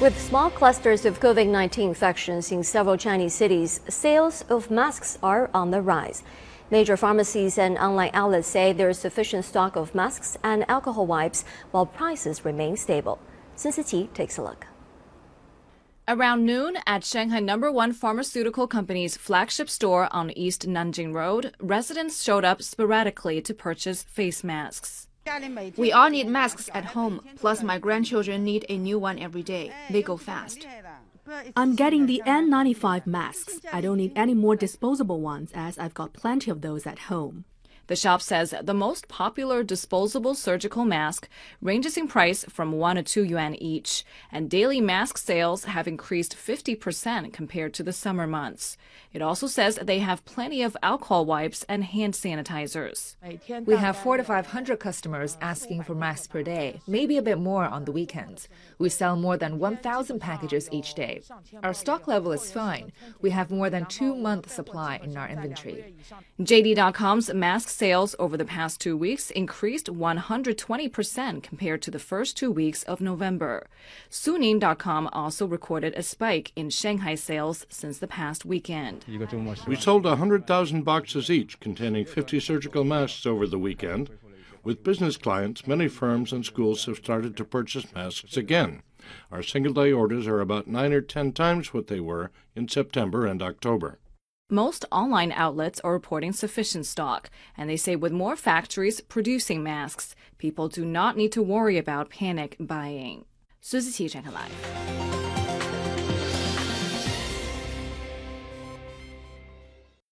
With small clusters of COVID 19 infections in several Chinese cities, sales of masks are on the rise. Major pharmacies and online outlets say there is sufficient stock of masks and alcohol wipes, while prices remain stable. Sun Siqi takes a look. Around noon at Shanghai number one pharmaceutical company's flagship store on East Nanjing Road, residents showed up sporadically to purchase face masks. We all need masks at home, plus my grandchildren need a new one every day. They go fast. I'm getting the N95 masks. I don't need any more disposable ones as I've got plenty of those at home. The shop says the most popular disposable surgical mask ranges in price from 1 to 2 yuan each, and daily mask sales have increased 50% compared to the summer months. It also says they have plenty of alcohol wipes and hand sanitizers. We have 4 to 500 customers asking for masks per day, maybe a bit more on the weekends. We sell more than 1,000 packages each day. Our stock level is fine. We have more than 2 months supply in our inventory. JD.com's mask sales over the past two weeks increased 120% compared to the first two weeks of November. Suning.com also recorded a spike in Shanghai sales since the past weekend. We sold 100,000 boxes each containing 50 surgical masks over the weekend. With business clients, many firms and schools have started to purchase masks again. Our single day orders are about 9 or 10 times what they were in September and October. Most online outlets are reporting sufficient stock, and they say with more factories producing masks, people do not need to worry about panic buying. 苏思琪，展开 live。